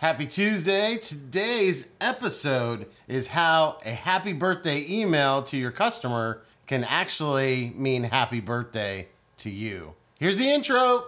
Happy Tuesday. Today's episode is how a happy birthday email to your customer can actually mean happy birthday to you. Here's the intro.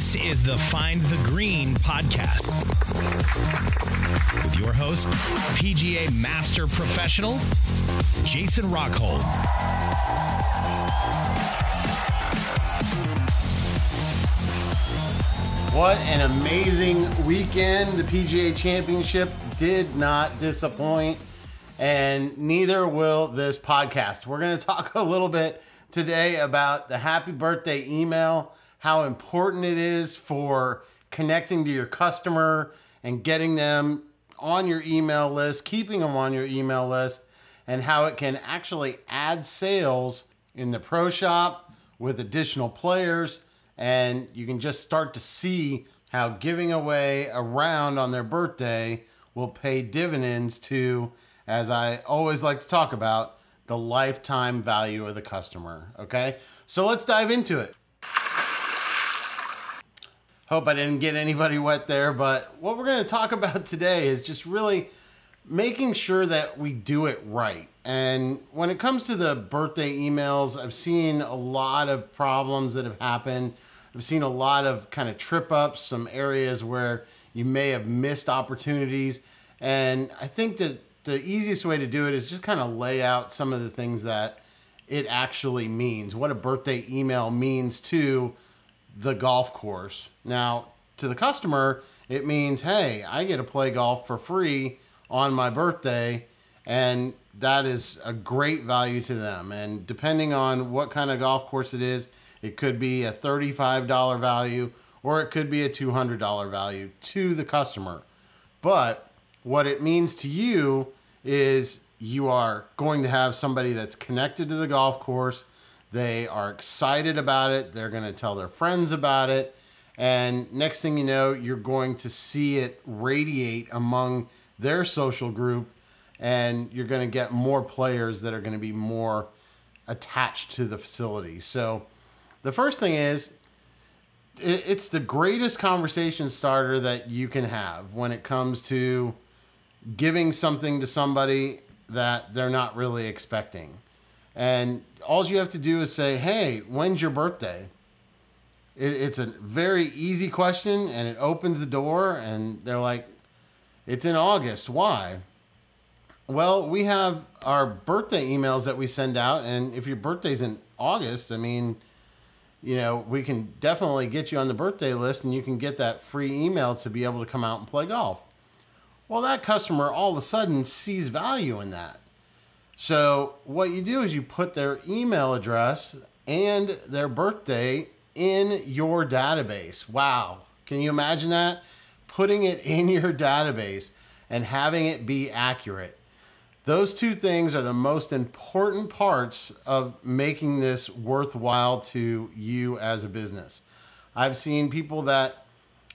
This is the Find the Green podcast with your host, PGA Master Professional, Jason Rockhold. What an amazing weekend. The PGA Championship did not disappoint, and neither will this podcast. We're going to talk a little bit today about the happy birthday email, how important it is for connecting to your customer and getting them on your email list, keeping them on your email list, and how it can actually add sales in the pro shop with additional players and you can just start to see how giving away a round on their birthday will pay dividends to, as I always like to talk about, the lifetime value of the customer. Okay, so let's dive into it. Hope I didn't get anybody wet there, but what we're going to talk about today is just really making sure that we do it right. And when it comes to the birthday emails, I've seen a lot of problems that have happened I've seen a lot of kind of trip ups, some areas where you may have missed opportunities. And I think that the easiest way to do it is just kind of lay out some of the things that it actually means, what a birthday email means to the golf course. Now, to the customer, it means, hey, I get to play golf for free on my birthday. And that is a great value to them. And depending on what kind of golf course it is, it could be a $35 value or it could be a $200 value to the customer. But what it means to you is you are going to have somebody that's connected to the golf course. They are excited about it. They're going to tell their friends about it. And next thing you know, you're going to see it radiate among their social group. And you're going to get more players that are going to be more attached to the facility. So, the first thing is, it's the greatest conversation starter that you can have when it comes to giving something to somebody that they're not really expecting. And all you have to do is say, hey, when's your birthday? It's a very easy question and it opens the door, and they're like, it's in August. Why? Well, we have our birthday emails that we send out, and if your birthday's in August, I mean, you know, we can definitely get you on the birthday list and you can get that free email to be able to come out and play golf. Well, that customer all of a sudden sees value in that. So, what you do is you put their email address and their birthday in your database. Wow. Can you imagine that? Putting it in your database and having it be accurate. Those two things are the most important parts of making this worthwhile to you as a business. I've seen people that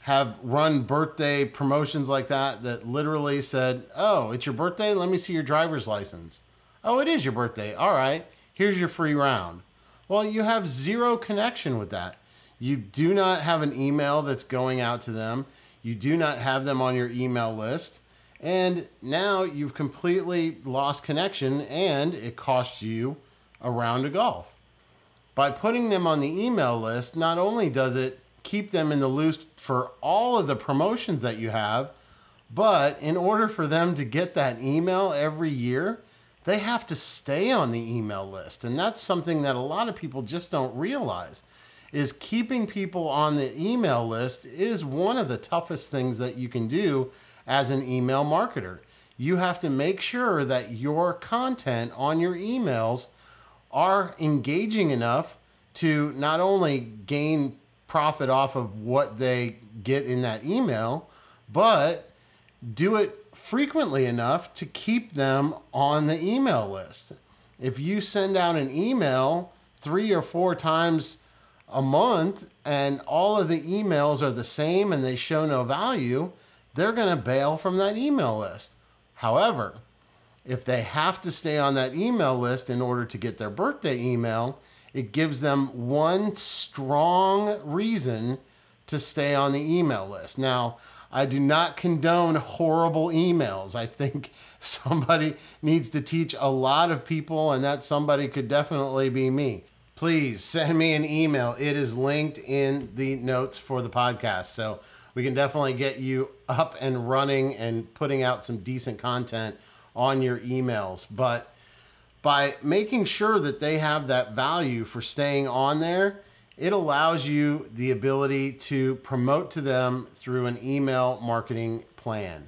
have run birthday promotions like that that literally said, Oh, it's your birthday? Let me see your driver's license. Oh, it is your birthday. All right, here's your free round. Well, you have zero connection with that. You do not have an email that's going out to them, you do not have them on your email list and now you've completely lost connection and it costs you a round of golf. By putting them on the email list, not only does it keep them in the loop for all of the promotions that you have, but in order for them to get that email every year, they have to stay on the email list. And that's something that a lot of people just don't realize is keeping people on the email list is one of the toughest things that you can do as an email marketer. You have to make sure that your content on your emails are engaging enough to not only gain profit off of what they get in that email, but do it frequently enough to keep them on the email list. If you send out an email three or four times a month and all of the emails are the same and they show no value, they're going to bail from that email list. However, if they have to stay on that email list in order to get their birthday email, it gives them one strong reason to stay on the email list. Now, I do not condone horrible emails. I think somebody needs to teach a lot of people, and that somebody could definitely be me. Please send me an email. It is linked in the notes for the podcast. So we can definitely get you up and running and putting out some decent content on your emails. But by making sure that they have that value for staying on there, it allows you the ability to promote to them through an email marketing plan.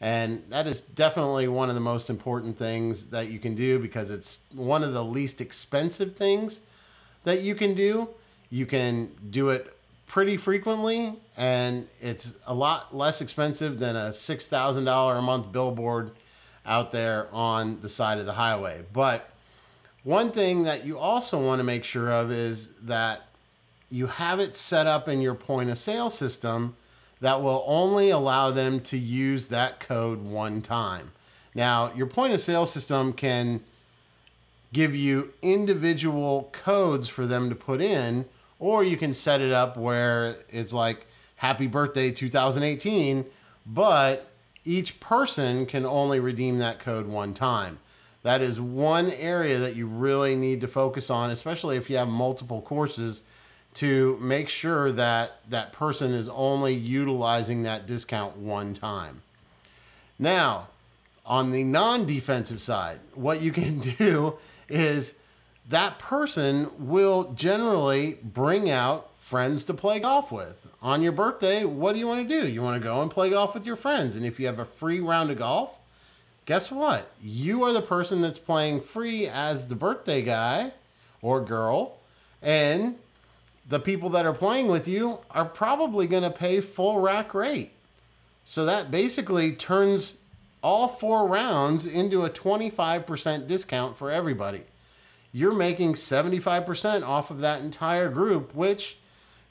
And that is definitely one of the most important things that you can do because it's one of the least expensive things that you can do. You can do it pretty frequently, and it's a lot less expensive than a $6,000 a month billboard out there on the side of the highway. But one thing that you also want to make sure of is that you have it set up in your point of sale system that will only allow them to use that code one time. Now, your point of sale system can give you individual codes for them to put in, or you can set it up where it's like happy birthday 2018, but each person can only redeem that code one time. That is one area that you really need to focus on, especially if you have multiple courses to make sure that that person is only utilizing that discount one time. Now, on the non defensive side, what you can do is that person will generally bring out friends to play golf with. On your birthday, what do you want to do? You want to go and play golf with your friends. And if you have a free round of golf, guess what? You are the person that's playing free as the birthday guy or girl. And the people that are playing with you are probably going to pay full rack rate. So that basically turns all four rounds into a 25% discount for everybody. You're making 75% off of that entire group, which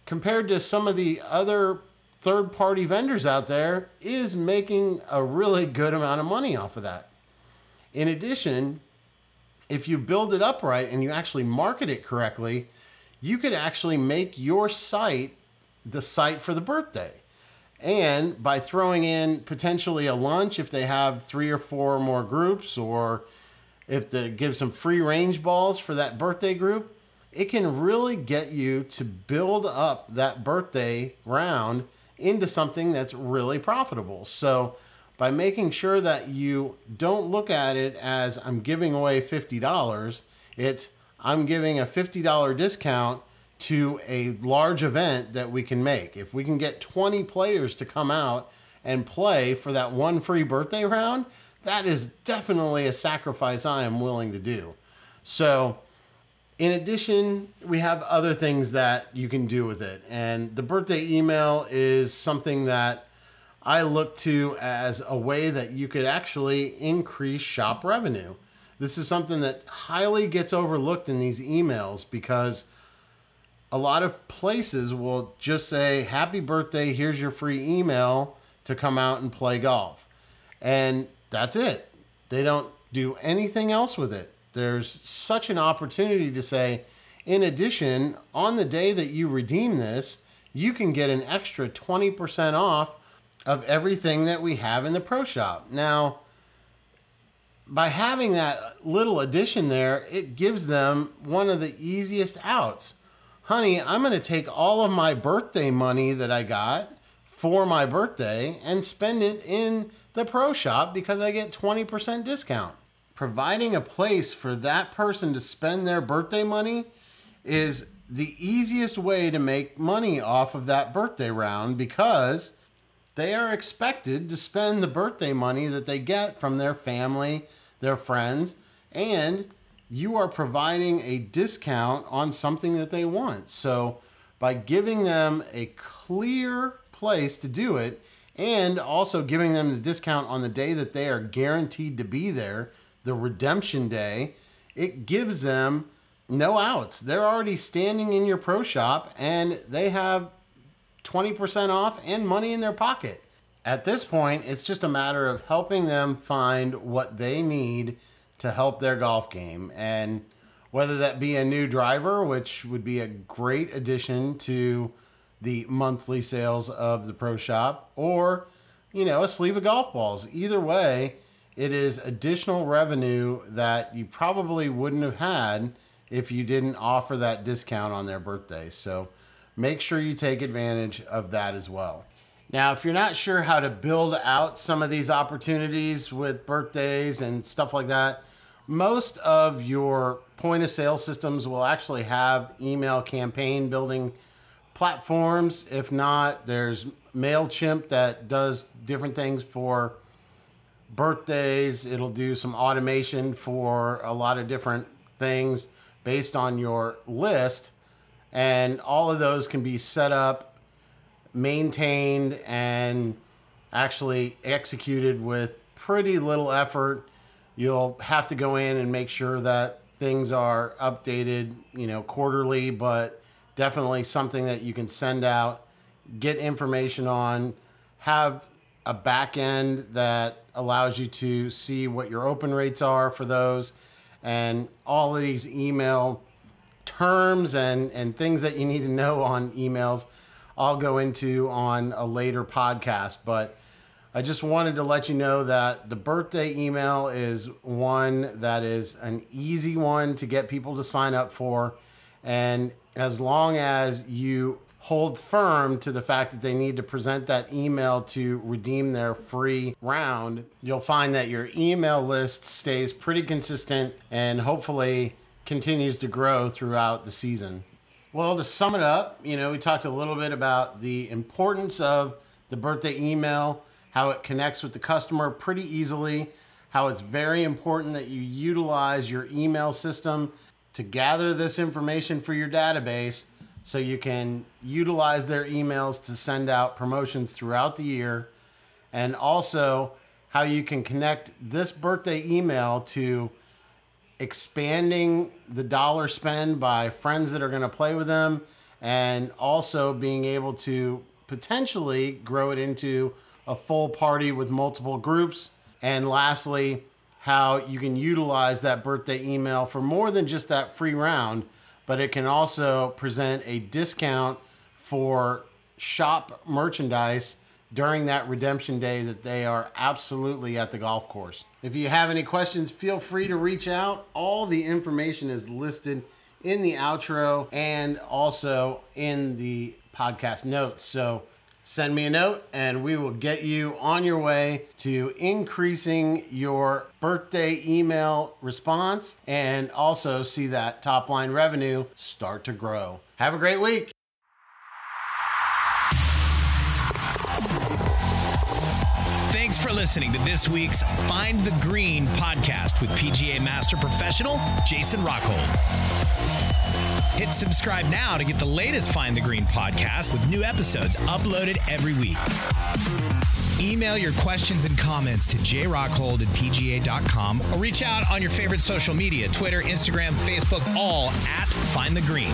compared to some of the other third party vendors out there is making a really good amount of money off of that. In addition, if you build it up right and you actually market it correctly, you could actually make your site the site for the birthday. And by throwing in potentially a lunch if they have three or four more groups, or if they give some free range balls for that birthday group, it can really get you to build up that birthday round into something that's really profitable. So, by making sure that you don't look at it as I'm giving away $50, it's I'm giving a $50 discount to a large event that we can make. If we can get 20 players to come out and play for that one free birthday round, that is definitely a sacrifice I am willing to do. So, in addition, we have other things that you can do with it. And the birthday email is something that I look to as a way that you could actually increase shop revenue. This is something that highly gets overlooked in these emails because a lot of places will just say, Happy birthday, here's your free email to come out and play golf. And that's it. They don't do anything else with it. There's such an opportunity to say, in addition, on the day that you redeem this, you can get an extra 20% off of everything that we have in the pro shop. Now, by having that little addition there, it gives them one of the easiest outs. Honey, I'm going to take all of my birthday money that I got for my birthday and spend it in the pro shop because I get 20% discount. Providing a place for that person to spend their birthday money is the easiest way to make money off of that birthday round because they are expected to spend the birthday money that they get from their family their friends, and you are providing a discount on something that they want. So, by giving them a clear place to do it and also giving them the discount on the day that they are guaranteed to be there, the redemption day, it gives them no outs. They're already standing in your pro shop and they have 20% off and money in their pocket. At this point, it's just a matter of helping them find what they need to help their golf game. And whether that be a new driver, which would be a great addition to the monthly sales of the pro shop, or you know, a sleeve of golf balls. Either way, it is additional revenue that you probably wouldn't have had if you didn't offer that discount on their birthday. So make sure you take advantage of that as well. Now, if you're not sure how to build out some of these opportunities with birthdays and stuff like that, most of your point of sale systems will actually have email campaign building platforms. If not, there's MailChimp that does different things for birthdays. It'll do some automation for a lot of different things based on your list. And all of those can be set up, maintained, and actually executed with pretty little effort. You'll have to go in and make sure that things are updated, you know, quarterly, but definitely something that you can send out, get information on, have a back end that allows you to see what your open rates are for those and all of these email terms and, and things that you need to know on emails I'll go into on a later podcast. But I just wanted to let you know that the birthday email is one that is an easy one to get people to sign up for. And as long as you hold firm to the fact that they need to present that email to redeem their free round, you'll find that your email list stays pretty consistent and hopefully continues to grow throughout the season. Well, to sum it up, you know, we talked a little bit about the importance of the birthday email, how it connects with the customer pretty easily, how it's very important that you utilize your email system to gather this information for your database so you can utilize their emails to send out promotions throughout the year and also how you can connect this birthday email to expanding the dollar spend by friends that are going to play with them and also being able to potentially grow it into a full party with multiple groups. And lastly how you can utilize that birthday email for more than just that free round but it can also present a discount for shop merchandise during that redemption day that they are absolutely at the golf course. If you have any questions, feel free to reach out. All the information is listed in the outro and also in the podcast notes. So send me a note and we will get you on your way to increasing your birthday email response and also see that top line revenue start to grow. Have a great week. Listening to this week's Find the Green podcast with PGA Master Professional Jason Rockhold. Hit subscribe now to get the latest Find the Green podcast with new episodes uploaded every week. Email your questions and comments to jrockhold at pga.com or reach out on your favorite social media Twitter, Instagram, Facebook, all at Find the Green.